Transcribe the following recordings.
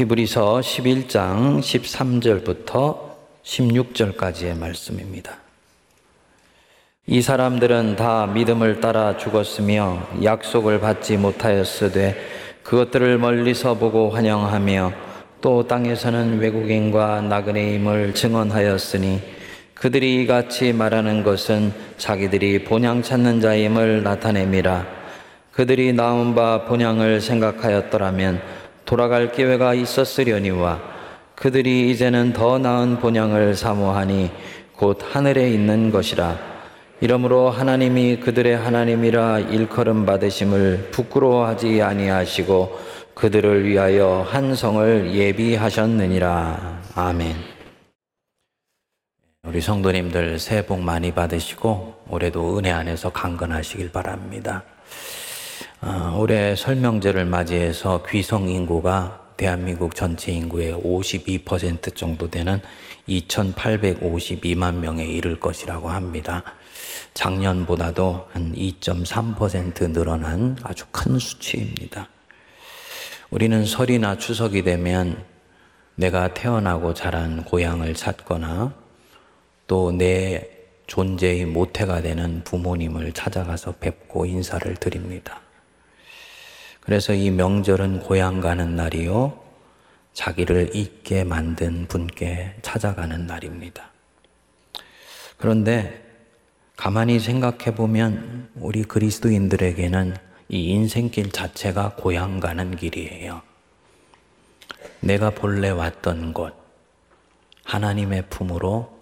히브리서 11장 13절부터 16절까지의 말씀입니다. 이 사람들은 다 믿음을 따라 죽었으며 약속을 받지 못하였으되 그것들을 멀리서 보고 환영하며 또 땅에서는 외국인과 나그네임을 증언하였으니 그들이 이같이 말하는 것은 자기들이 본향 찾는 자임을 나타냄이라 그들이 나온 바 본향을 생각하였더라면 돌아갈 기회가 있었으려니와 그들이 이제는 더 나은 본향을 사모하니 곧 하늘에 있는 것이라 이러므로 하나님이 그들의 하나님이라 일컬음 받으심을 부끄러워하지 아니하시고 그들을 위하여 한 성을 예비하셨느니라 아멘. 우리 성도님들 새해 복 많이 받으시고 올해도 은혜 안에서 강건하시길 바랍니다. 어, 올해 설명제를 맞이해서 귀성 인구가 대한민국 전체 인구의 52% 정도 되는 2,852만 명에 이를 것이라고 합니다. 작년보다도 한 2.3% 늘어난 아주 큰 수치입니다. 우리는 설이나 추석이 되면 내가 태어나고 자란 고향을 찾거나 또 내 존재의 모태가 되는 부모님을 찾아가서 뵙고 인사를 드립니다. 그래서 이 명절은 고향 가는 날이요. 자기를 잊게 만든 분께 찾아가는 날입니다. 그런데 가만히 생각해 보면 우리 그리스도인들에게는 이 인생길 자체가 고향 가는 길이에요. 내가 본래 왔던 곳, 하나님의 품으로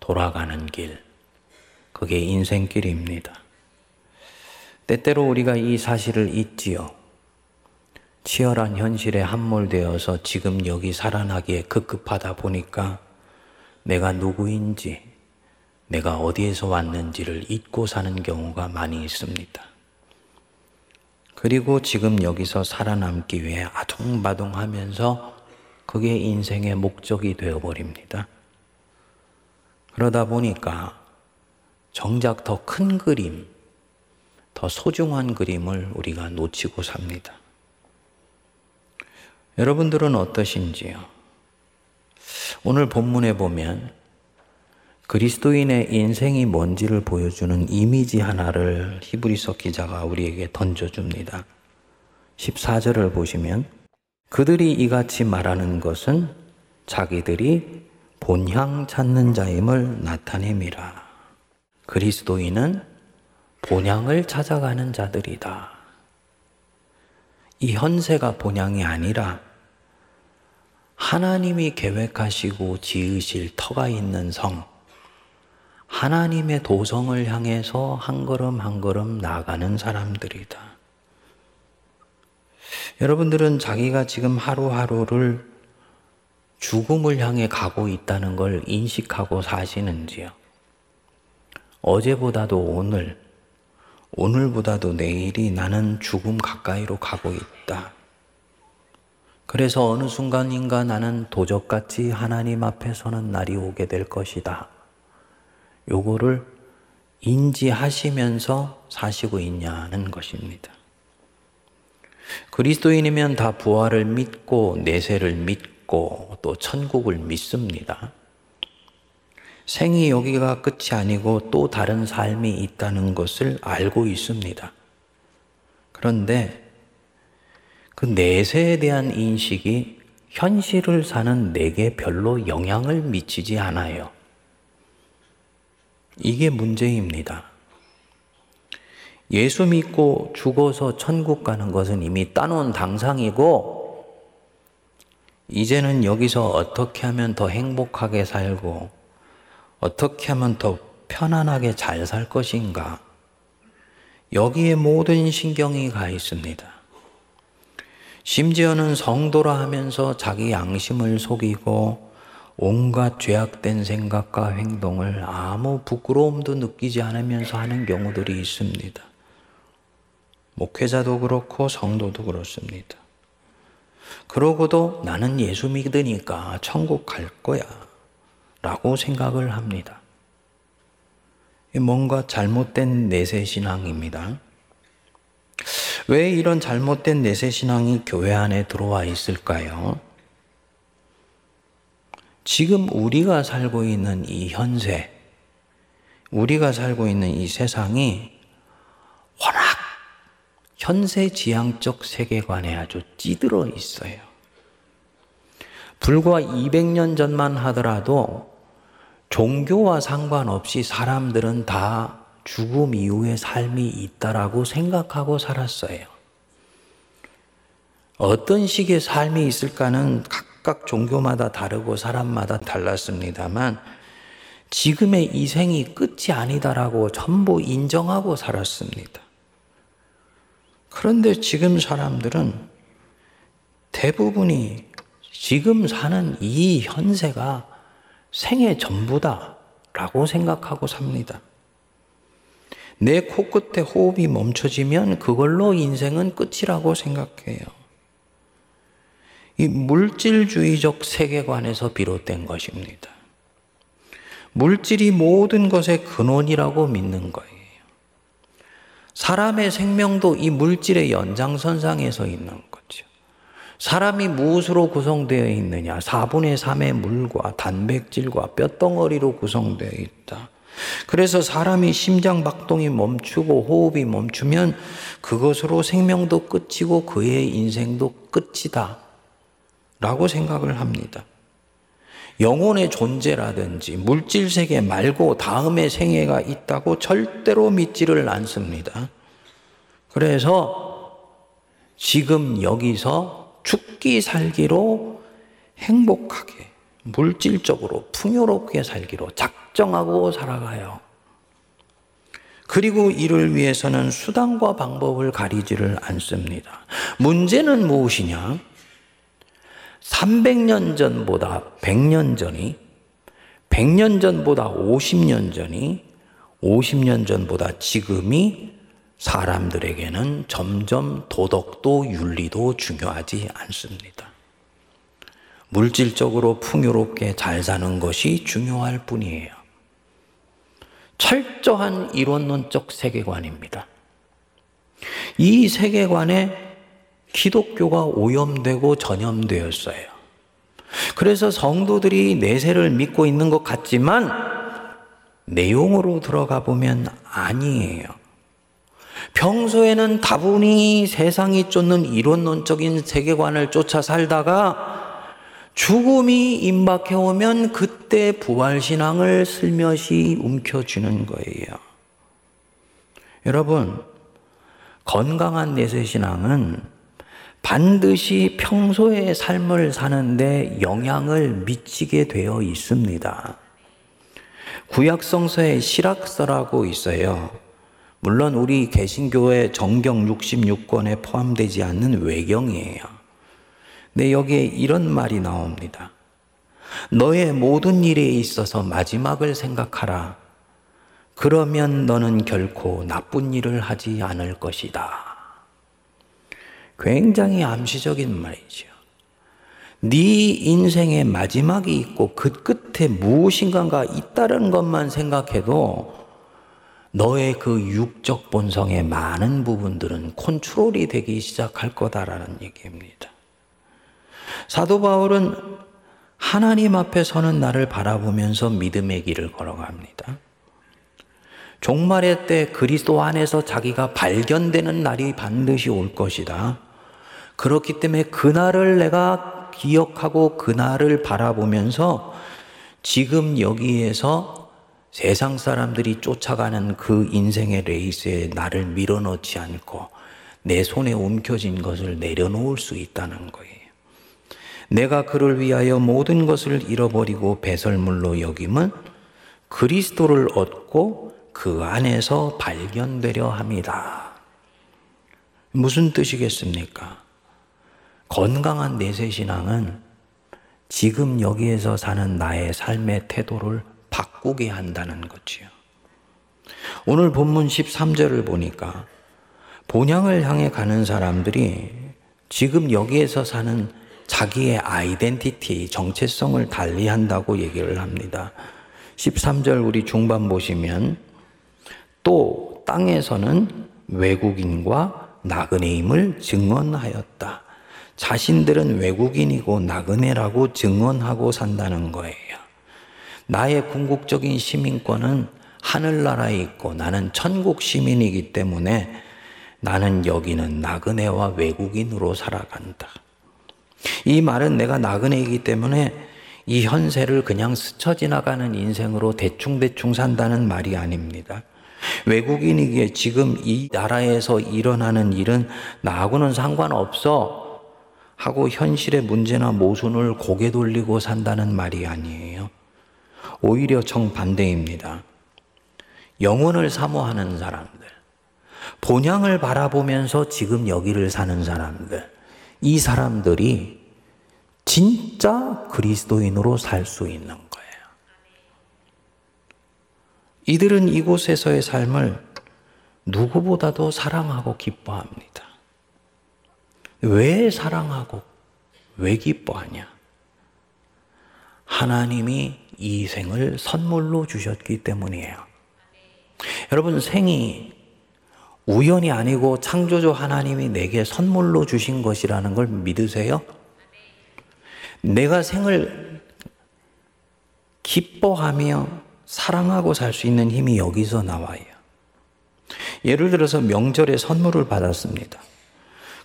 돌아가는 길, 그게 인생길입니다. 때때로 우리가 이 사실을 잊지요. 치열한 현실에 함몰되어서 지금 여기 살아나기에 급급하다 보니까 내가 누구인지, 내가 어디에서 왔는지를 잊고 사는 경우가 많이 있습니다. 그리고 지금 여기서 살아남기 위해 아둥바둥 하면서 그게 인생의 목적이 되어버립니다. 그러다 보니까 정작 더 큰 그림, 더 소중한 그림을 우리가 놓치고 삽니다. 여러분들은 어떠신지요? 오늘 본문에 보면 그리스도인의 인생이 뭔지를 보여주는 이미지 하나를 히브리서 기자가 우리에게 던져줍니다. 14절을 보시면 그들이 이같이 말하는 것은 자기들이 본향 찾는 자임을 나타냅니다. 그리스도인은 본향을 찾아가는 자들이다. 이 현세가 본향이 아니라 하나님이 계획하시고 지으실 터가 있는 성, 하나님의 도성을 향해서 한 걸음 한 걸음 나가는 사람들이다. 여러분들은 자기가 지금 하루하루를 죽음을 향해 가고 있다는 걸 인식하고 사시는지요? 어제보다도 오늘, 오늘보다도 내일이 나는 죽음 가까이로 가고 있다. 그래서 어느 순간인가 나는 도적같이 하나님 앞에 서는 날이 오게 될 것이다. 요거를 인지하시면서 사시고 있냐는 것입니다. 그리스도인이면 다 부활을 믿고 내세를 믿고 또 천국을 믿습니다. 생이 여기가 끝이 아니고 또 다른 삶이 있다는 것을 알고 있습니다. 그런데 그 내세에 대한 인식이 현실을 사는 내게 별로 영향을 미치지 않아요. 이게 문제입니다. 예수 믿고 죽어서 천국 가는 것은 이미 따놓은 당상이고, 이제는 여기서 어떻게 하면 더 행복하게 살고, 어떻게 하면 더 편안하게 잘 살 것인가? 여기에 모든 신경이 가 있습니다. 심지어는 성도라 하면서 자기 양심을 속이고 온갖 죄악된 생각과 행동을 아무 부끄러움도 느끼지 않으면서 하는 경우들이 있습니다. 목회자도 그렇고 성도도 그렇습니다. 그러고도 나는 예수 믿으니까 천국 갈 거야. 라고 생각을 합니다. 뭔가 잘못된 내세신앙입니다. 왜 이런 잘못된 내세신앙이 교회 안에 들어와 있을까요? 지금 우리가 살고 있는 이 현세, 우리가 살고 있는 이 세상이 워낙 현세 지향적 세계관에 아주 찌들어 있어요. 불과 200년 전만 하더라도 종교와 상관없이 사람들은 다 죽음 이후의 삶이 있다라고 생각하고 살았어요. 어떤 식의 삶이 있을까는 각각 종교마다 다르고 사람마다 달랐습니다만 지금의 이 생이 끝이 아니다라고 전부 인정하고 살았습니다. 그런데 지금 사람들은 대부분이 지금 사는 이 현세가 생의 전부다라고 생각하고 삽니다. 내 코끝에 호흡이 멈춰지면 그걸로 인생은 끝이라고 생각해요. 이 물질주의적 세계관에서 비롯된 것입니다. 물질이 모든 것의 근원이라고 믿는 거예요. 사람의 생명도 이 물질의 연장선상에서 있는 거죠. 사람이 무엇으로 구성되어 있느냐? 4분의 3의 물과 단백질과 뼈덩어리로 구성되어 있다. 그래서 사람이 심장 박동이 멈추고 호흡이 멈추면 그것으로 생명도 끝이고 그의 인생도 끝이다. 라고 생각을 합니다. 영혼의 존재라든지 물질 세계 말고 다음의 생애가 있다고 절대로 믿지를 않습니다. 그래서 지금 여기서 죽기 살기로 행복하게 물질적으로 풍요롭게 살기로 작정하고 살아가요. 그리고 이를 위해서는 수단과 방법을 가리지를 않습니다. 문제는 무엇이냐? 300년 전보다 100년 전이, 100년 전보다 50년 전이, 50년 전보다 지금이 사람들에게는 점점 도덕도 윤리도 중요하지 않습니다. 물질적으로 풍요롭게 잘 사는 것이 중요할 뿐이에요. 철저한 이론론적 세계관입니다. 이 세계관에 기독교가 오염되고 전염되었어요. 그래서 성도들이 내세를 믿고 있는 것 같지만 내용으로 들어가 보면 아니에요. 평소에는 다분히 세상이 쫓는 이론론적인 세계관을 쫓아 살다가 죽음이 임박해 오면 그때 부활신앙을 슬며시 움켜쥐는 거예요. 여러분, 건강한 내세신앙은 반드시 평소의 삶을 사는데 영향을 미치게 되어 있습니다. 구약성서에 실학서라고 있어요. 물론 우리 개신교의 정경 66권에 포함되지 않는 외경이에요. 근데 여기에 이런 말이 나옵니다. 너의 모든 일에 있어서 마지막을 생각하라. 그러면 너는 결코 나쁜 일을 하지 않을 것이다. 굉장히 암시적인 말이죠. 네 인생의 마지막이 있고 그 끝에 무엇인가가 있다는 것만 생각해도 너의 그 육적 본성의 많은 부분들은 컨트롤이 되기 시작할 거다라는 얘기입니다. 사도 바울은 하나님 앞에 서는 나를 바라보면서 믿음의 길을 걸어갑니다. 종말의 때 그리스도 안에서 자기가 발견되는 날이 반드시 올 것이다. 그렇기 때문에 그날을 내가 기억하고 그날을 바라보면서 지금 여기에서 세상 사람들이 쫓아가는 그 인생의 레이스에 나를 밀어넣지 않고 내 손에 움켜진 것을 내려놓을 수 있다는 거예요. 내가 그를 위하여 모든 것을 잃어버리고 배설물로 여김은 그리스도를 얻고 그 안에서 발견되려 합니다. 무슨 뜻이겠습니까? 건강한 내세신앙은 지금 여기에서 사는 나의 삶의 태도를 바꾸게 한다는 거지요. 오늘 본문 13절을 보니까 본향을 향해 가는 사람들이 지금 여기에서 사는 자기의 아이덴티티, 정체성을 달리 한다고 얘기를 합니다. 13절 우리 중반 보시면 또 땅에서는 외국인과 나그네임을 증언하였다. 자신들은 외국인이고 나그네라고 증언하고 산다는 거예요. 나의 궁극적인 시민권은 하늘나라에 있고 나는 천국 시민이기 때문에 나는 여기는 나그네와 외국인으로 살아간다. 이 말은 내가 나그네이기 때문에 이 현세를 그냥 스쳐 지나가는 인생으로 대충대충 산다는 말이 아닙니다. 외국인이기에 지금 이 나라에서 일어나는 일은 나하고는 상관없어 하고 현실의 문제나 모순을 고개 돌리고 산다는 말이 아니에요. 오히려 정반대입니다. 영혼을 사모하는 사람들, 본향을 바라보면서 지금 여기를 사는 사람들, 이 사람들이 진짜 그리스도인으로 살 수 있는 거예요. 이들은 이곳에서의 삶을 누구보다도 사랑하고 기뻐합니다. 왜 사랑하고 왜 기뻐하냐? 하나님이 이 생을 선물로 주셨기 때문이에요. 여러분, 생이 우연이 아니고 창조주 하나님이 내게 선물로 주신 것이라는 걸 믿으세요? 내가 생을 기뻐하며 사랑하고 살 수 있는 힘이 여기서 나와요. 예를 들어서 명절에 선물을 받았습니다.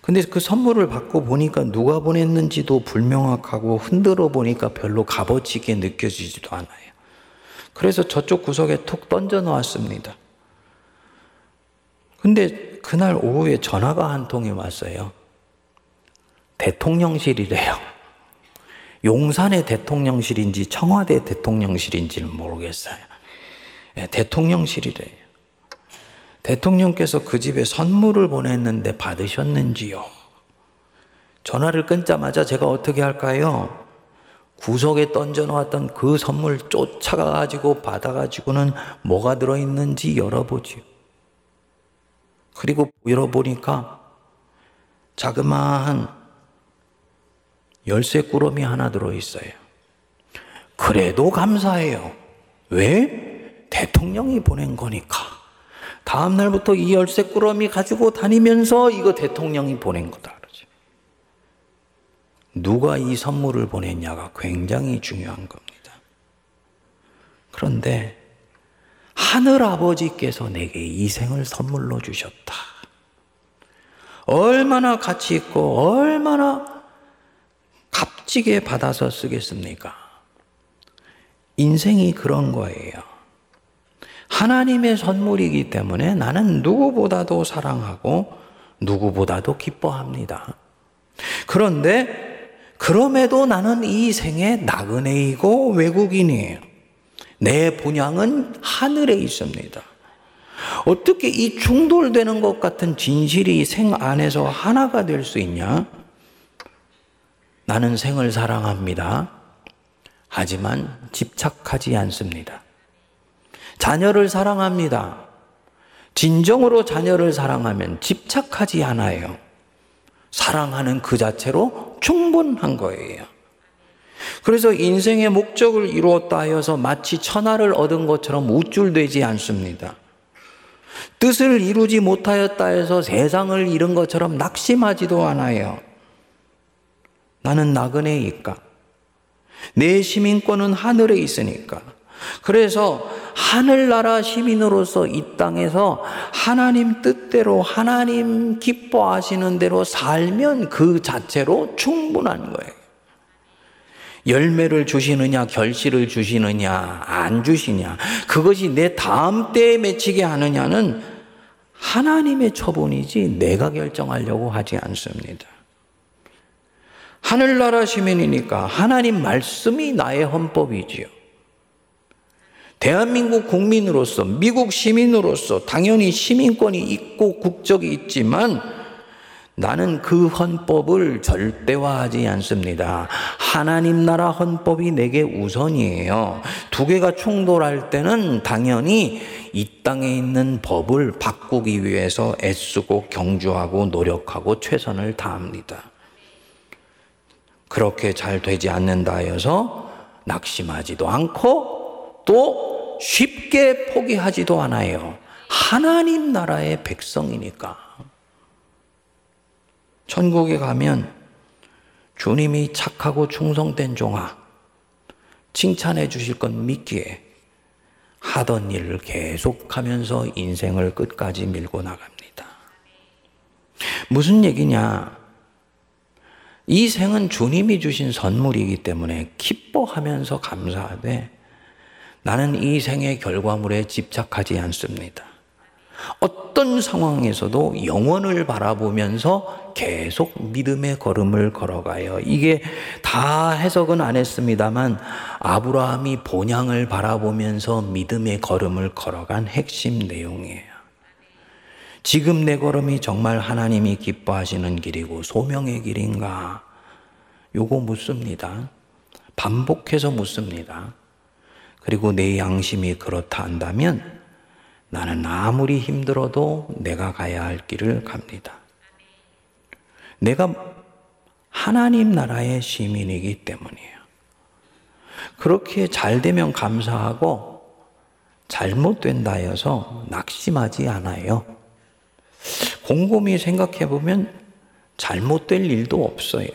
근데 그 선물을 받고 보니까 누가 보냈는지도 불명확하고 흔들어 보니까 별로 값어치 있게 느껴지지도 않아요. 그래서 저쪽 구석에 툭 던져 놓았습니다. 근데 그날 오후에 전화가 한 통이 왔어요. 대통령실이래요. 용산의 대통령실인지 청와대 대통령실인지는 모르겠어요. 네, 대통령실이래요. 대통령께서 그 집에 선물을 보냈는데 받으셨는지요? 전화를 끊자마자 제가 어떻게 할까요? 구석에 던져놓았던 그 선물 쫓아가가지고 받아가지고는 뭐가 들어있는지 열어보지요. 그리고 열어보니까 자그마한 열쇠 꾸러미 하나 들어있어요. 그래도 감사해요. 왜? 대통령이 보낸 거니까. 다음 날부터 이 열쇠 꾸러미 가지고 다니면서 이거 대통령이 보낸 거다. 그러죠. 누가 이 선물을 보냈냐가 굉장히 중요한 겁니다. 그런데 하늘 아버지께서 내게 이 생을 선물로 주셨다. 얼마나 가치 있고 얼마나 값지게 받아서 쓰겠습니까? 인생이 그런 거예요. 하나님의 선물이기 때문에 나는 누구보다도 사랑하고 누구보다도 기뻐합니다. 그런데 그럼에도 나는 이 생에 나그네이고 외국인이에요. 내 본향은 하늘에 있습니다. 어떻게 이 충돌되는 것 같은 진실이 생 안에서 하나가 될 수 있냐? 나는 생을 사랑합니다. 하지만 집착하지 않습니다. 자녀를 사랑합니다. 진정으로 자녀를 사랑하면 집착하지 않아요. 사랑하는 그 자체로 충분한 거예요. 그래서 인생의 목적을 이루었다 하여서 마치 천하를 얻은 것처럼 우쭐되지 않습니다. 뜻을 이루지 못하였다 해서 세상을 잃은 것처럼 낙심하지도 않아요. 나는 나그네이까. 내 시민권은 하늘에 있으니까. 그래서 하늘나라 시민으로서 이 땅에서 하나님 뜻대로 하나님 기뻐하시는 대로 살면 그 자체로 충분한 거예요. 열매를 주시느냐, 결실을 주시느냐, 안 주시냐, 그것이 내 다음 때에 맺히게 하느냐는 하나님의 처분이지 내가 결정하려고 하지 않습니다. 하늘나라 시민이니까 하나님 말씀이 나의 헌법이지요. 대한민국 국민으로서, 미국 시민으로서 당연히 시민권이 있고 국적이 있지만 나는 그 헌법을 절대화하지 않습니다. 하나님 나라 헌법이 내게 우선이에요. 두 개가 충돌할 때는 당연히 이 땅에 있는 법을 바꾸기 위해서 애쓰고 경주하고 노력하고 최선을 다합니다. 그렇게 잘 되지 않는다 하여서 낙심하지도 않고 또 쉽게 포기하지도 않아요. 하나님 나라의 백성이니까. 천국에 가면 주님이 착하고 충성된 종아, 칭찬해 주실 건 믿기에 하던 일을 계속하면서 인생을 끝까지 밀고 나갑니다. 무슨 얘기냐? 이 생은 주님이 주신 선물이기 때문에 기뻐하면서 감사하되 나는 이 생의 결과물에 집착하지 않습니다. 어떤 상황에서도 영원을 바라보면서 계속 믿음의 걸음을 걸어가요. 이게 다 해석은 안 했습니다만 아브라함이 본향을 바라보면서 믿음의 걸음을 걸어간 핵심 내용이에요. 지금 내 걸음이 정말 하나님이 기뻐하시는 길이고 소명의 길인가? 요거 묻습니다. 반복해서 묻습니다. 그리고 내 양심이 그렇다 한다면 나는 아무리 힘들어도 내가 가야 할 길을 갑니다. 내가 하나님 나라의 시민이기 때문이에요. 그렇게 잘 되면 감사하고 잘못된다 해서 낙심하지 않아요. 곰곰이 생각해 보면 잘못될 일도 없어요.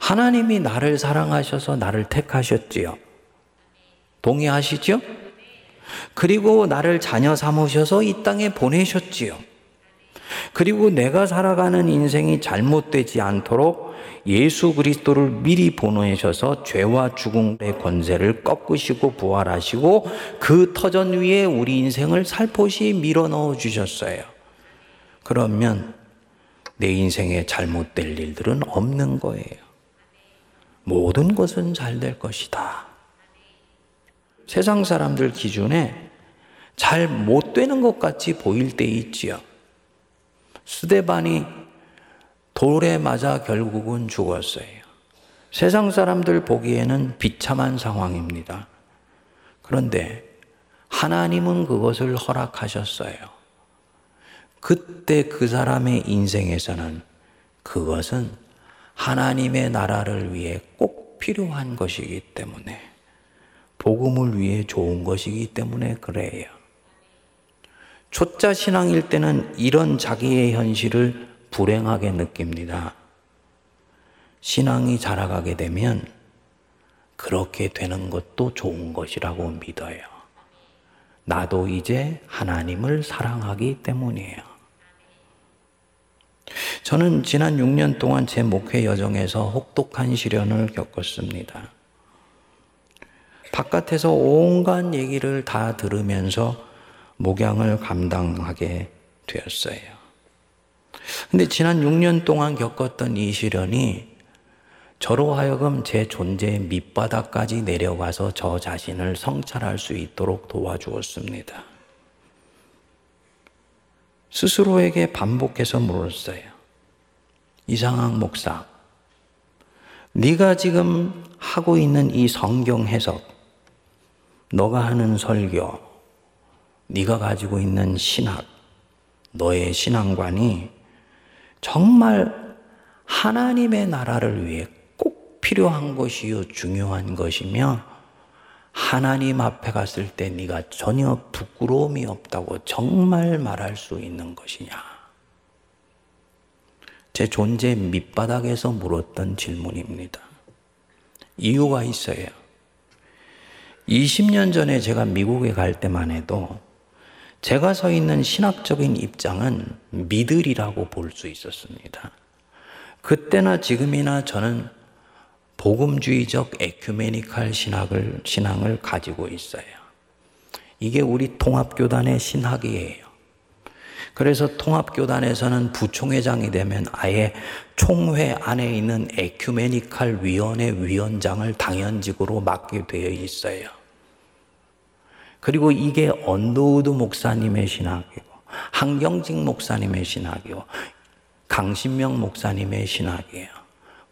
하나님이 나를 사랑하셔서 나를 택하셨지요. 동의하시죠? 그리고 나를 자녀 삼으셔서 이 땅에 보내셨지요. 그리고 내가 살아가는 인생이 잘못되지 않도록 예수 그리스도를 미리 보내셔서 죄와 죽음의 권세를 꺾으시고 부활하시고 그 터전 위에 우리 인생을 살포시 밀어 넣어 주셨어요. 그러면 내 인생에 잘못될 일들은 없는 거예요. 모든 것은 잘 될 것이다. 세상 사람들 기준에 잘 못 되는 것 같이 보일 때 있지요. 스데반이 돌에 맞아 결국은 죽었어요. 세상 사람들 보기에는 비참한 상황입니다. 그런데 하나님은 그것을 허락하셨어요. 그때 그 사람의 인생에서는 그것은 하나님의 나라를 위해 꼭 필요한 것이기 때문에 복음을 위해 좋은 것이기 때문에 그래요. 초짜 신앙일 때는 이런 자기의 현실을 불행하게 느낍니다. 신앙이 자라가게 되면 그렇게 되는 것도 좋은 것이라고 믿어요. 나도 이제 하나님을 사랑하기 때문이에요. 저는 지난 6년 동안 제 목회 여정에서 혹독한 시련을 겪었습니다. 바깥에서 온갖 얘기를 다 들으면서 목양을 감당하게 되었어요. 근데 지난 6년 동안 겪었던 이 시련이 저로 하여금 제 존재의 밑바닥까지 내려가서 저 자신을 성찰할 수 있도록 도와주었습니다. 스스로에게 반복해서 물었어요. 이상학 목사, 네가 지금 하고 있는 이 성경 해석, 너가 하는 설교, 네가 가지고 있는 신학, 너의 신앙관이 정말 하나님의 나라를 위해 꼭 필요한 것이요 중요한 것이며 하나님 앞에 갔을 때 네가 전혀 부끄러움이 없다고 정말 말할 수 있는 것이냐? 제 존재 밑바닥에서 물었던 질문입니다. 이유가 있어요. 20년 전에 제가 미국에 갈 때만 해도 제가 서 있는 신학적인 입장은 믿으리라고 볼 수 있었습니다. 그때나 지금이나 저는 복음주의적 에큐메니칼 신학을, 신앙을 가지고 있어요. 이게 우리 통합교단의 신학이에요. 그래서 통합교단에서는 부총회장이 되면 아예 총회 안에 있는 에큐메니칼 위원회 위원장을 당연직으로 맡게 되어 있어요. 그리고 이게 언더우드 목사님의 신학이고 한경직 목사님의 신학이고 강신명 목사님의 신학이에요.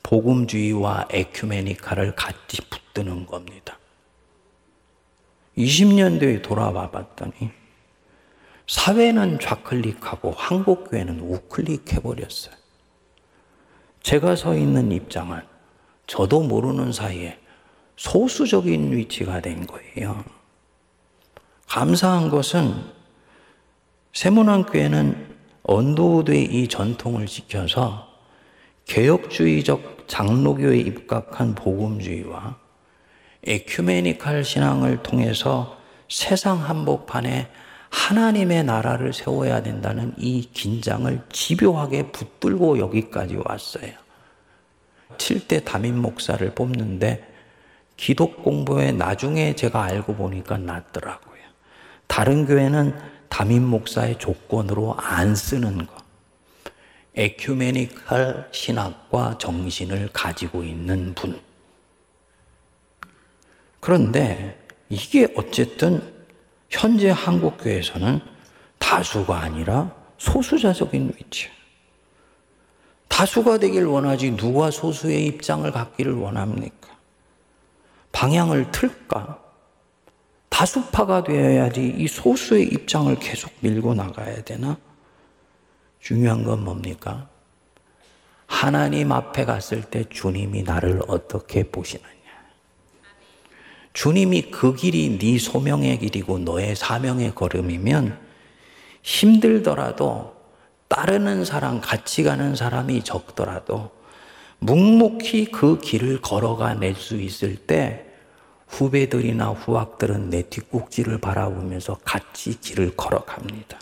복음주의와 에큐메니칼을 같이 붙드는 겁니다. 20년대에 돌아와 봤더니 사회는 좌클릭하고 한국교회는 우클릭해버렸어요. 제가 서 있는 입장은 저도 모르는 사이에 소수적인 위치가 된 거예요. 감사한 것은 세문안교회는 언도우드의 이 전통을 지켜서 개혁주의적 장로교에 입각한 복음주의와 에큐메니칼 신앙을 통해서 세상 한복판에 하나님의 나라를 세워야 된다는 이 긴장을 집요하게 붙들고 여기까지 왔어요. 7대 담임 목사를 뽑는데 기독 공부에 나중에 제가 알고 보니까 낫더라고요. 다른 교회는 담임 목사의 조건으로 안 쓰는 거. 에큐메니칼 신학과 정신을 가지고 있는 분. 그런데 이게 어쨌든 현재 한국교회에서는 다수가 아니라 소수자적인 위치야. 다수가 되길 원하지 누가 소수의 입장을 갖기를 원합니까? 방향을 틀까? 다수파가 되어야지 이 소수의 입장을 계속 밀고 나가야 되나? 중요한 건 뭡니까? 하나님 앞에 갔을 때 주님이 나를 어떻게 보시느냐. 주님이 그 길이 네 소명의 길이고 너의 사명의 걸음이면 힘들더라도 따르는 사람, 같이 가는 사람이 적더라도 묵묵히 그 길을 걸어가 낼 수 있을 때 후배들이나 후학들은 내 뒷꼭지를 바라보면서 같이 길을 걸어갑니다.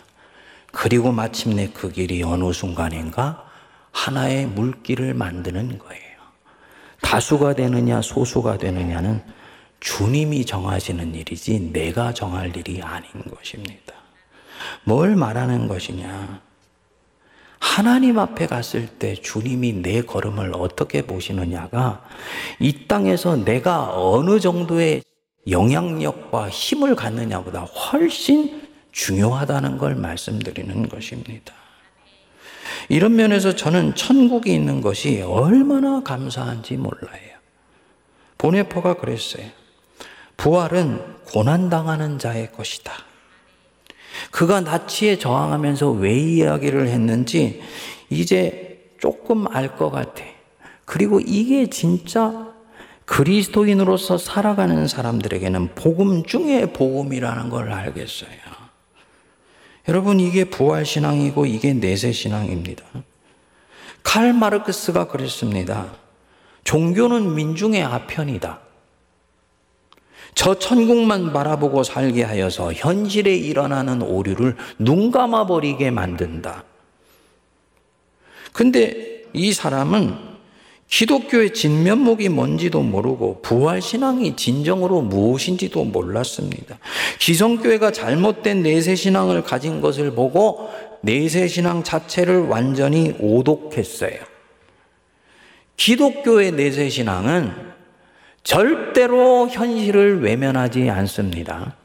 그리고 마침내 그 길이 어느 순간인가 하나의 물길을 만드는 거예요. 다수가 되느냐 소수가 되느냐는 주님이 정하시는 일이지 내가 정할 일이 아닌 것입니다. 뭘 말하는 것이냐? 하나님 앞에 갔을 때 주님이 내 걸음을 어떻게 보시느냐가 이 땅에서 내가 어느 정도의 영향력과 힘을 갖느냐보다 훨씬 중요하다는 걸 말씀드리는 것입니다. 이런 면에서 저는 천국이 있는 것이 얼마나 감사한지 몰라요. 보네포가 그랬어요. 부활은 고난당하는 자의 것이다. 그가 나치에 저항하면서 왜 이야기를 했는지 이제 조금 알 것 같아. 그리고 이게 진짜 그리스도인으로서 살아가는 사람들에게는 복음 중에 복음이라는 걸 알겠어요. 여러분, 이게 부활신앙이고 이게 내세신앙입니다. 칼 마르크스가 그랬습니다. 종교는 민중의 아편이다. 저 천국만 바라보고 살게 하여서 현실에 일어나는 오류를 눈 감아버리게 만든다. 근데 이 사람은 기독교의 진면목이 뭔지도 모르고 부활신앙이 진정으로 무엇인지도 몰랐습니다. 기성교회가 잘못된 내세신앙을 가진 것을 보고 내세신앙 자체를 완전히 오독했어요. 기독교의 내세신앙은 절대로 현실을 외면하지 않습니다.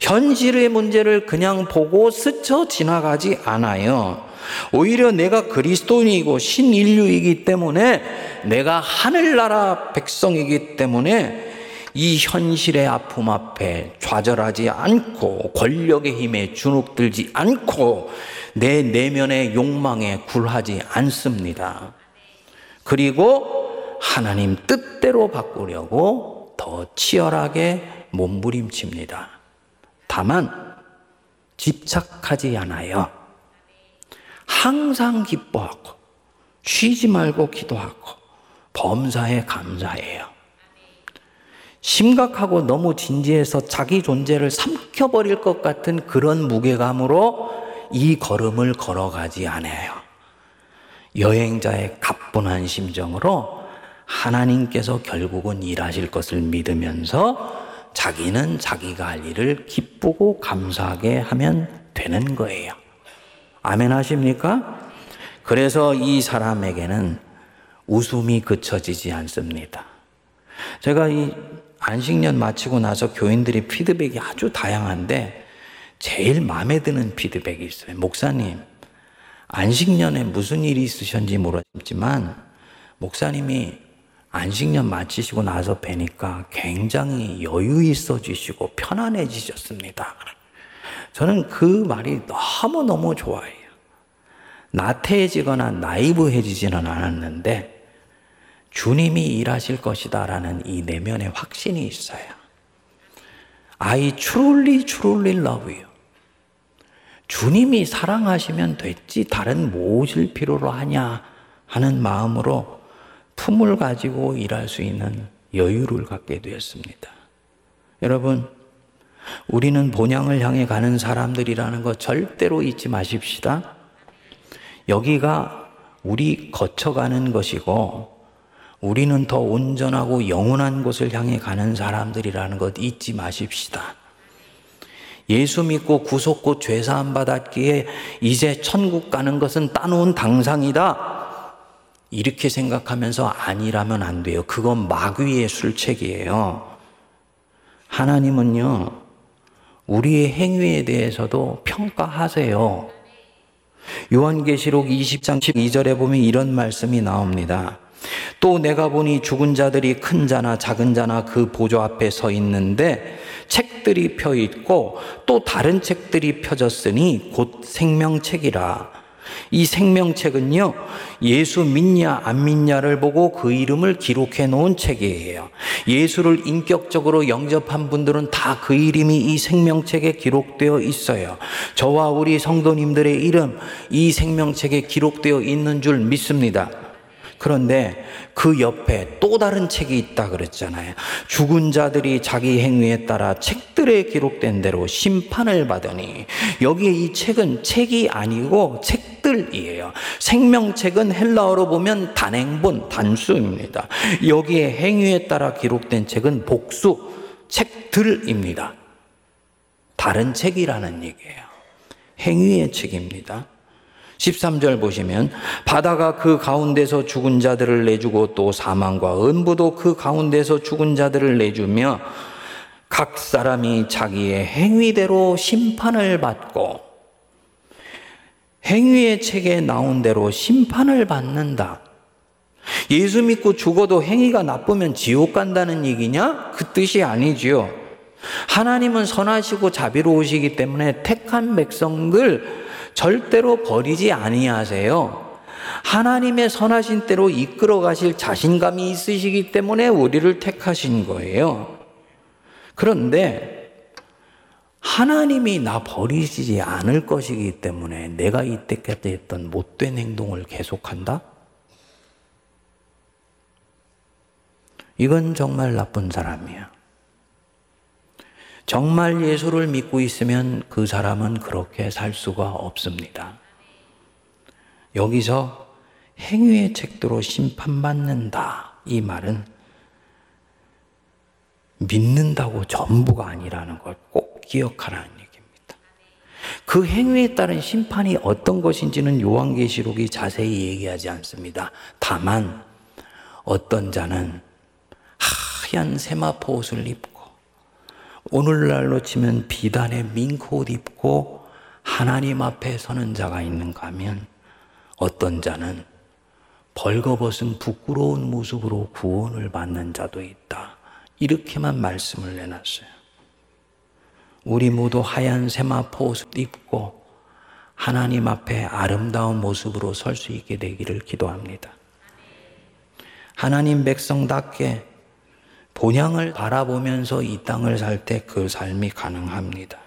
현실의 문제를 그냥 보고 스쳐 지나가지 않아요. 오히려 내가 그리스도인이고 신인류이기 때문에 내가 하늘나라 백성이기 때문에 이 현실의 아픔 앞에 좌절하지 않고 권력의 힘에 주눅들지 않고 내 내면의 욕망에 굴하지 않습니다. 그리고 하나님 뜻대로 바꾸려고 더 치열하게 몸부림칩니다. 다만 집착하지 않아요. 항상 기뻐하고 쉬지 말고 기도하고 범사에 감사해요. 심각하고 너무 진지해서 자기 존재를 삼켜버릴 것 같은 그런 무게감으로 이 걸음을 걸어가지 않아요. 여행자의 가뿐한 심정으로 하나님께서 결국은 일하실 것을 믿으면서 자기는 자기가 할 일을 기쁘고 감사하게 하면 되는 거예요. 아멘 하십니까? 그래서 이 사람에게는 웃음이 그쳐지지 않습니다. 제가 이 안식년 마치고 나서 교인들이 피드백이 아주 다양한데 제일 마음에 드는 피드백이 있어요. 목사님, 안식년에 무슨 일이 있으셨는지 모르겠지만 목사님이 안식년 마치시고 나서 뵈니까 굉장히 여유 있어지시고 편안해지셨습니다. 저는 그 말이 너무너무 좋아해요. 나태해지거나 나이브해지지는 않았는데 주님이 일하실 것이다라는 이 내면의 확신이 있어요. I truly, truly love you. 주님이 사랑하시면 됐지 다른 무엇을 필요로 하냐 하는 마음으로 품을 가지고 일할 수 있는 여유를 갖게 되었습니다. 여러분, 우리는 본향을 향해 가는 사람들이라는 것 절대로 잊지 마십시다. 여기가 우리 거쳐가는 것이고, 우리는 더 온전하고 영원한 곳을 향해 가는 사람들이라는 것 잊지 마십시다. 예수 믿고 구속고 죄사함 받았기에 이제 천국 가는 것은 따놓은 당상이다. 이렇게 생각하면서 아니라면 안 돼요. 그건 마귀의 술책이에요. 하나님은요, 우리의 행위에 대해서도 평가하세요. 요한계시록 20장 12절에 보면 이런 말씀이 나옵니다. 또 내가 보니 죽은 자들이 큰 자나 작은 자나 그 보좌 앞에 서 있는데 책들이 펴 있고 또 다른 책들이 펴졌으니 곧 생명책이라. 이 생명책은요, 예수 믿냐 안 믿냐를 보고 그 이름을 기록해 놓은 책이에요. 예수를 인격적으로 영접한 분들은 다 그 이름이 이 생명책에 기록되어 있어요. 저와 우리 성도님들의 이름 이 생명책에 기록되어 있는 줄 믿습니다. 그런데 그 옆에 또 다른 책이 있다 그랬잖아요. 죽은 자들이 자기 행위에 따라 책들에 기록된 대로 심판을 받으니 여기에 이 책은 책이 아니고 책 들이에요. 생명책은 헬라어로 보면 단행본, 단수입니다. 여기에 행위에 따라 기록된 책은 복수, 책들입니다. 다른 책이라는 얘기예요. 행위의 책입니다. 13절 보시면 바다가 그 가운데서 죽은 자들을 내주고 또 사망과 은부도 그 가운데서 죽은 자들을 내주며 각 사람이 자기의 행위대로 심판을 받고 행위의 책에 나온 대로 심판을 받는다. 예수 믿고 죽어도 행위가 나쁘면 지옥 간다는 얘기냐? 그 뜻이 아니지요. 하나님은 선하시고 자비로우시기 때문에 택한 백성들 절대로 버리지 아니하세요. 하나님의 선하신 대로 이끌어 가실 자신감이 있으시기 때문에 우리를 택하신 거예요. 그런데 하나님이 나 버리시지 않을 것이기 때문에 내가 이때까지 했던 못된 행동을 계속한다? 이건 정말 나쁜 사람이야. 정말 예수를 믿고 있으면 그 사람은 그렇게 살 수가 없습니다. 여기서 행위의 책도로 심판받는다. 이 말은 믿는다고 전부가 아니라는 걸 꼭 기억하라는 얘기입니다. 그 행위에 따른 심판이 어떤 것인지는 요한계시록이 자세히 얘기하지 않습니다. 다만 어떤 자는 하얀 세마포 옷을 입고 오늘날로 치면 비단의 민코옷 입고 하나님 앞에 서는 자가 있는가 하면 어떤 자는 벌거벗은 부끄러운 모습으로 구원을 받는 자도 있다. 이렇게만 말씀을 내놨어요. 우리 모두 하얀 세마포 옷을 입고 하나님 앞에 아름다운 모습으로 설 수 있게 되기를 기도합니다. 하나님 백성답게 본향을 바라보면서 이 땅을 살 때 그 삶이 가능합니다.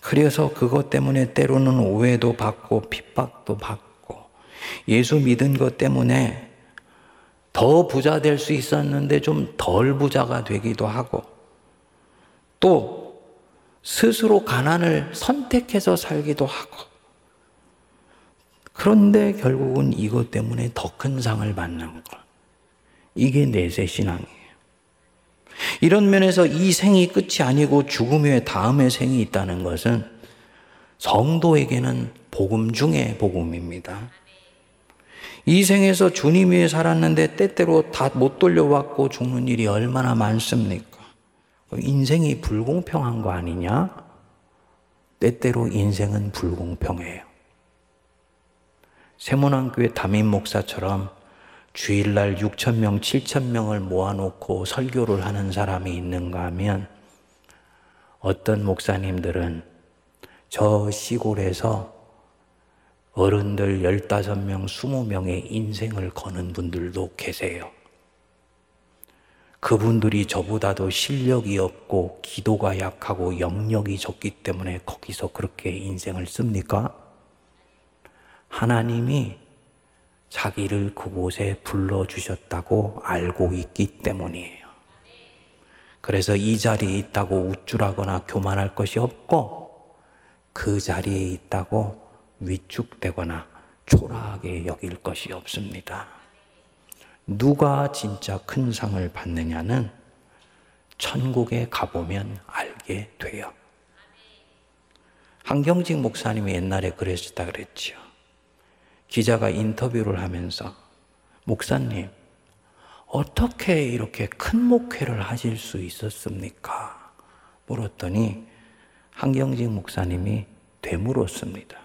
그래서 그것 때문에 때로는 오해도 받고 핍박도 받고 예수 믿은 것 때문에 더 부자 될 수 있었는데 좀 덜 부자가 되기도 하고 또 스스로 가난을 선택해서 살기도 하고 그런데 결국은 이것 때문에 더 큰 상을 받는 것. 이게 내세 신앙이에요. 이런 면에서 이 생이 끝이 아니고 죽음 후에 다음의 생이 있다는 것은 성도에게는 복음 중의 복음입니다. 이 생에서 주님 위해 살았는데 때때로 다 못 돌려왔고 죽는 일이 얼마나 많습니까? 인생이 불공평한 거 아니냐? 때때로 인생은 불공평해요. 세문안교회 담임 목사처럼 주일날 6천 명, 7천 명을 모아놓고 설교를 하는 사람이 있는가 하면 어떤 목사님들은 저 시골에서 어른들 15명, 20명의 인생을 거는 분들도 계세요. 그분들이 저보다도 실력이 없고 기도가 약하고 영역이 적기 때문에 거기서 그렇게 인생을 씁니까? 하나님이 자기를 그곳에 불러주셨다고 알고 있기 때문이에요. 그래서 이 자리에 있다고 우쭐하거나 교만할 것이 없고 그 자리에 있다고 위축되거나 초라하게 여길 것이 없습니다. 누가 진짜 큰 상을 받느냐는 천국에 가보면 알게 돼요. 한경직 목사님이 옛날에 그랬다 그랬죠. 기자가 인터뷰를 하면서 목사님 어떻게 이렇게 큰 목회를 하실 수 있었습니까? 물었더니 한경직 목사님이 되물었습니다.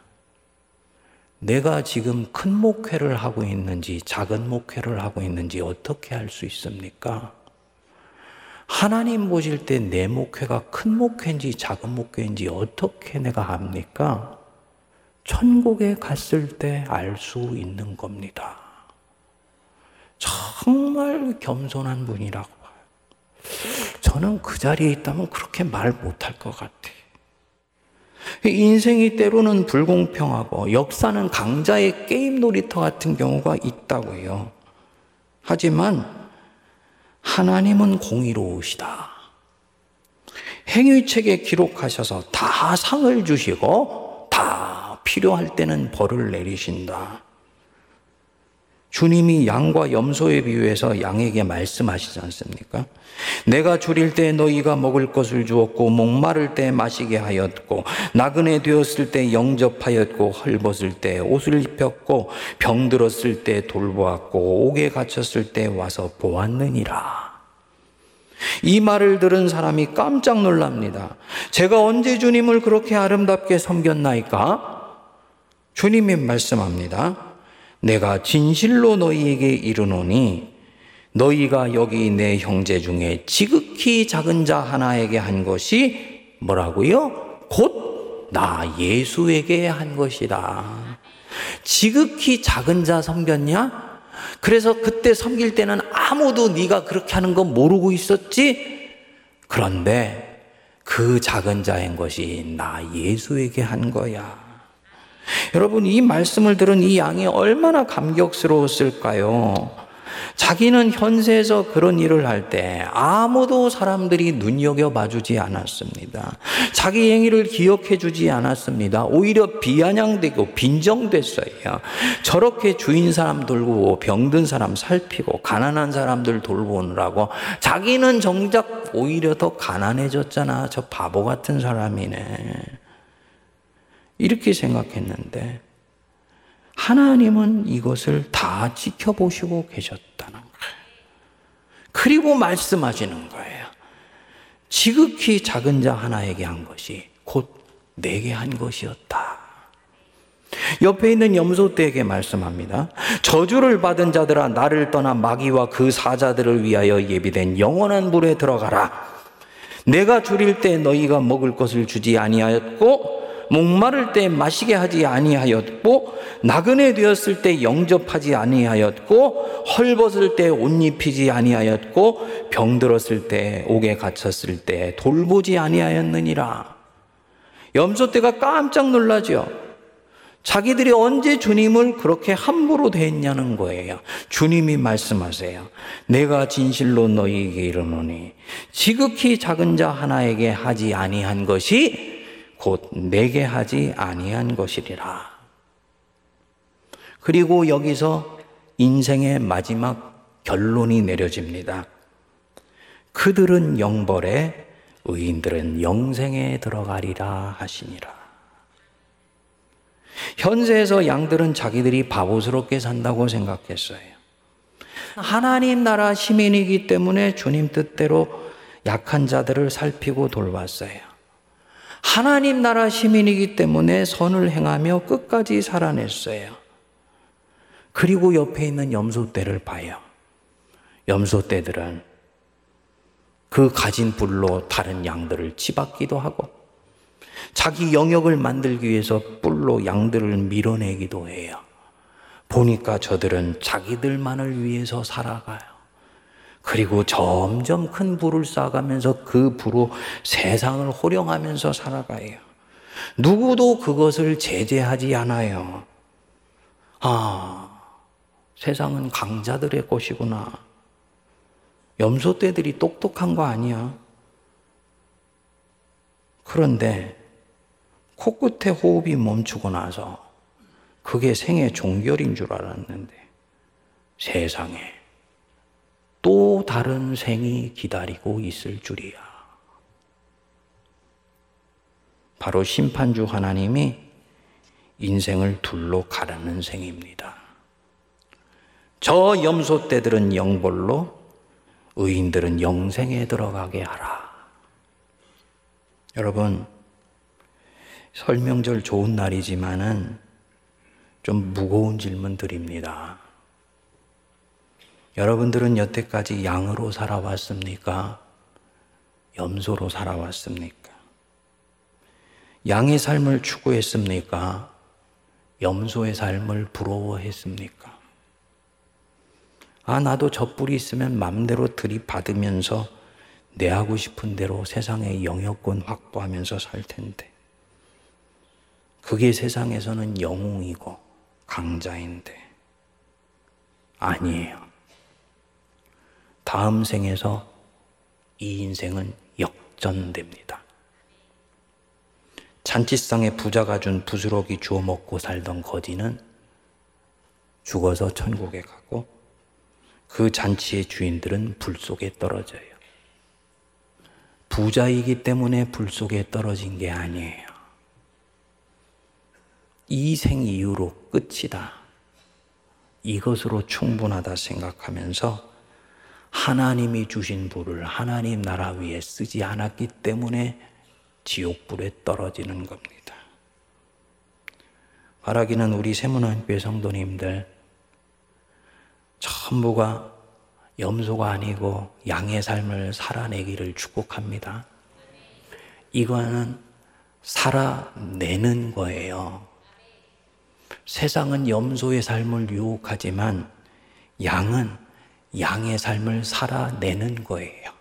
내가 지금 큰 목회를 하고 있는지 작은 목회를 하고 있는지 어떻게 알 수 있습니까? 하나님 보실 때 내 목회가 큰 목회인지 작은 목회인지 어떻게 내가 압니까? 천국에 갔을 때 알 수 있는 겁니다. 정말 겸손한 분이라고 봐요. 저는 그 자리에 있다면 그렇게 말 못할 것 같아요. 인생이 때로는 불공평하고 역사는 강자의 게임 놀이터 같은 경우가 있다고요. 하지만 하나님은 공의로우시다. 행위책에 기록하셔서 다 상을 주시고 다 필요할 때는 벌을 내리신다. 주님이 양과 염소에 비유해서 양에게 말씀하시지 않습니까? 내가 줄일 때 너희가 먹을 것을 주었고 목마를 때 마시게 하였고 나그네 되었을 때 영접하였고 헐벗을 때 옷을 입혔고 병들었을 때 돌보았고 옥에 갇혔을 때 와서 보았느니라. 이 말을 들은 사람이 깜짝 놀랍니다. 제가 언제 주님을 그렇게 아름답게 섬겼나이까? 주님이 말씀합니다. 내가 진실로 너희에게 이르노니 너희가 여기 내 형제 중에 지극히 작은 자 하나에게 한 것이 뭐라고요? 곧 나 예수에게 한 것이다. 지극히 작은 자 섬겼냐? 그래서 그때 섬길 때는 아무도 네가 그렇게 하는 거 모르고 있었지? 그런데 그 작은 자인 것이 나 예수에게 한 거야. 여러분, 이 말씀을 들은 이 양이 얼마나 감격스러웠을까요? 자기는 현세에서 그런 일을 할 때 아무도 사람들이 눈여겨 봐 주지 않았습니다. 자기 행위를 기억해 주지 않았습니다. 오히려 비아냥되고 빈정됐어요. 저렇게 주인 사람 돌보고 병든 사람 살피고 가난한 사람들 돌보느라고 자기는 정작 오히려 더 가난해졌잖아. 저 바보 같은 사람이네. 이렇게 생각했는데 하나님은 이것을 다 지켜보시고 계셨다는 거예요. 그리고 말씀하시는 거예요. 지극히 작은 자 하나에게 한 것이 곧 내게 한 것이었다. 옆에 있는 염소떼에게 말씀합니다. 저주를 받은 자들아 나를 떠나 마귀와 그 사자들을 위하여 예비된 영원한 물에 들어가라. 내가 줄일 때 너희가 먹을 것을 주지 아니하였고 목마를 때 마시게 하지 아니하였고 나그네 되었을 때 영접하지 아니하였고 헐벗을 때 옷 입히지 아니하였고 병들었을 때 옥에 갇혔을 때 돌보지 아니하였느니라. 염소 때가 깜짝 놀라죠. 자기들이 언제 주님을 그렇게 함부로 대했냐는 거예요. 주님이 말씀하세요. 내가 진실로 너희에게 이르노니 지극히 작은 자 하나에게 하지 아니한 것이 곧 내게 하지 아니한 것이리라. 그리고 여기서 인생의 마지막 결론이 내려집니다. 그들은 영벌에 의인들은 영생에 들어가리라 하시니라. 현세에서 양들은 자기들이 바보스럽게 산다고 생각했어요. 하나님 나라 시민이기 때문에 주님 뜻대로 약한 자들을 살피고 돌봤어요. 하나님 나라 시민이기 때문에 선을 행하며 끝까지 살아냈어요. 그리고 옆에 있는 염소떼를 봐요. 염소떼들은 그 가진 불로 다른 양들을 치받기도 하고 자기 영역을 만들기 위해서 뿔로 양들을 밀어내기도 해요. 보니까 저들은 자기들만을 위해서 살아가요. 그리고 점점 큰 부를 쌓아가면서 그 부로 세상을 호령하면서 살아가요. 누구도 그것을 제재하지 않아요. 아, 세상은 강자들의 것이구나. 염소떼들이 똑똑한 거 아니야. 그런데 코끝에 호흡이 멈추고 나서 그게 생의 종결인 줄 알았는데 세상에 또 다른 생이 기다리고 있을 줄이야. 바로 심판주 하나님이 인생을 둘로 가르는 생입니다. 저 염소 떼들은 영벌로 의인들은 영생에 들어가게 하라. 여러분, 설명절 좋은 날이지만은 좀 무거운 질문 드립니다. 여러분들은 여태까지 양으로 살아왔습니까? 염소로 살아왔습니까? 양의 삶을 추구했습니까? 염소의 삶을 부러워했습니까? 아, 나도 저 뿔이 있으면 맘대로 들이받으면서 내 하고 싶은 대로 세상의 영역권 확보하면서 살 텐데. 그게 세상에서는 영웅이고 강자인데. 아니에요. 다음 생에서 이 인생은 역전됩니다. 잔치상에 부자가 준 부스러기 주워 먹고 살던 거지는 죽어서 천국에 가고 그 잔치의 주인들은 불 속에 떨어져요. 부자이기 때문에 불 속에 떨어진 게 아니에요. 이 생 이후로 끝이다. 이것으로 충분하다 생각하면서 하나님이 주신 불을 하나님 나라 위에 쓰지 않았기 때문에 지옥불에 떨어지는 겁니다. 바라기는 우리 세문안교회 성도님들 전부가 염소가 아니고 양의 삶을 살아내기를 축복합니다. 이거는 살아내는 거예요. 세상은 염소의 삶을 유혹하지만 양은 양의 삶을 살아내는 거예요.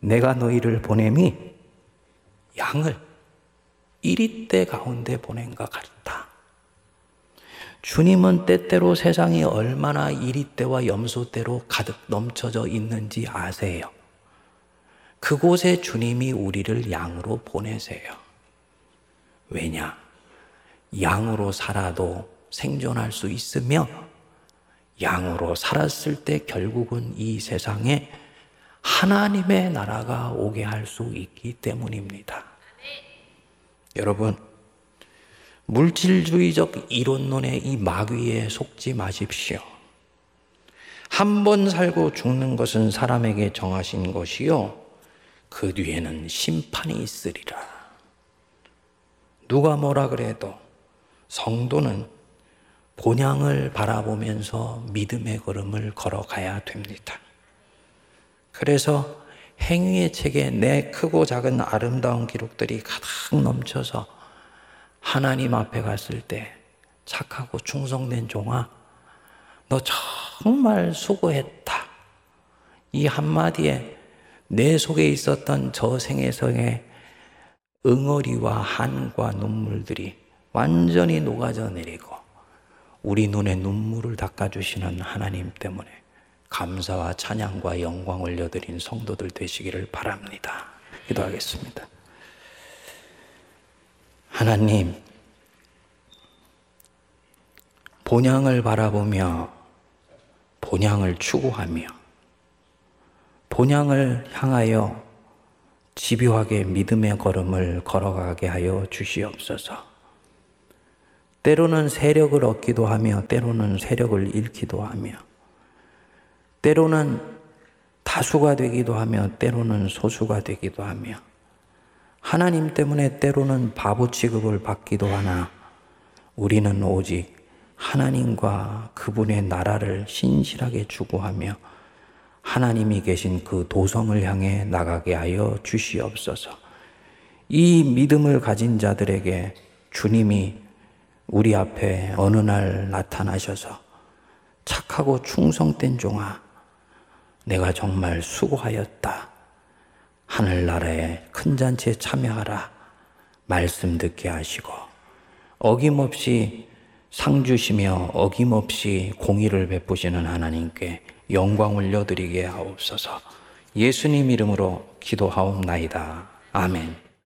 내가 너희를 보냄이 양을 이리때 가운데 보낸 것 같다. 주님은 때때로 세상이 얼마나 이리때와 염소때로 가득 넘쳐져 있는지 아세요. 그곳에 주님이 우리를 양으로 보내세요. 왜냐? 양으로 살아도 생존할 수 있으며 양으로 살았을 때 결국은 이 세상에 하나님의 나라가 오게 할 수 있기 때문입니다. 여러분, 물질주의적 이론론의 이 마귀에 속지 마십시오. 한 번 살고 죽는 것은 사람에게 정하신 것이요. 그 뒤에는 심판이 있으리라. 누가 뭐라 그래도 성도는 본향을 바라보면서 믿음의 걸음을 걸어가야 됩니다. 그래서 행위의 책에 내 크고 작은 아름다운 기록들이 가득 넘쳐서 하나님 앞에 갔을 때 착하고 충성된 종아, 너 정말 수고했다. 이 한마디에 내 속에 있었던 저 생애성의 응어리와 한과 눈물들이 완전히 녹아져 내리고 우리 눈에 눈물을 닦아주시는 하나님 때문에 감사와 찬양과 영광 올려드린 성도들 되시기를 바랍니다. 기도하겠습니다. 하나님, 본향을 바라보며 본향을 추구하며 본향을 향하여 집요하게 믿음의 걸음을 걸어가게 하여 주시옵소서. 때로는 세력을 얻기도 하며 때로는 세력을 잃기도 하며 때로는 다수가 되기도 하며 때로는 소수가 되기도 하며 하나님 때문에 때로는 바보 취급을 받기도 하나 우리는 오직 하나님과 그분의 나라를 신실하게 추구하며 하나님이 계신 그 도성을 향해 나가게 하여 주시옵소서. 이 믿음을 가진 자들에게 주님이 우리 앞에 어느 날 나타나셔서 착하고 충성된 종아, 내가 정말 수고하였다. 하늘나라의 큰 잔치에 참여하라. 말씀 듣게 하시고, 어김없이 상 주시며 어김없이 공의를 베푸시는 하나님께 영광 올려드리게 하옵소서. 예수님 이름으로 기도하옵나이다. 아멘.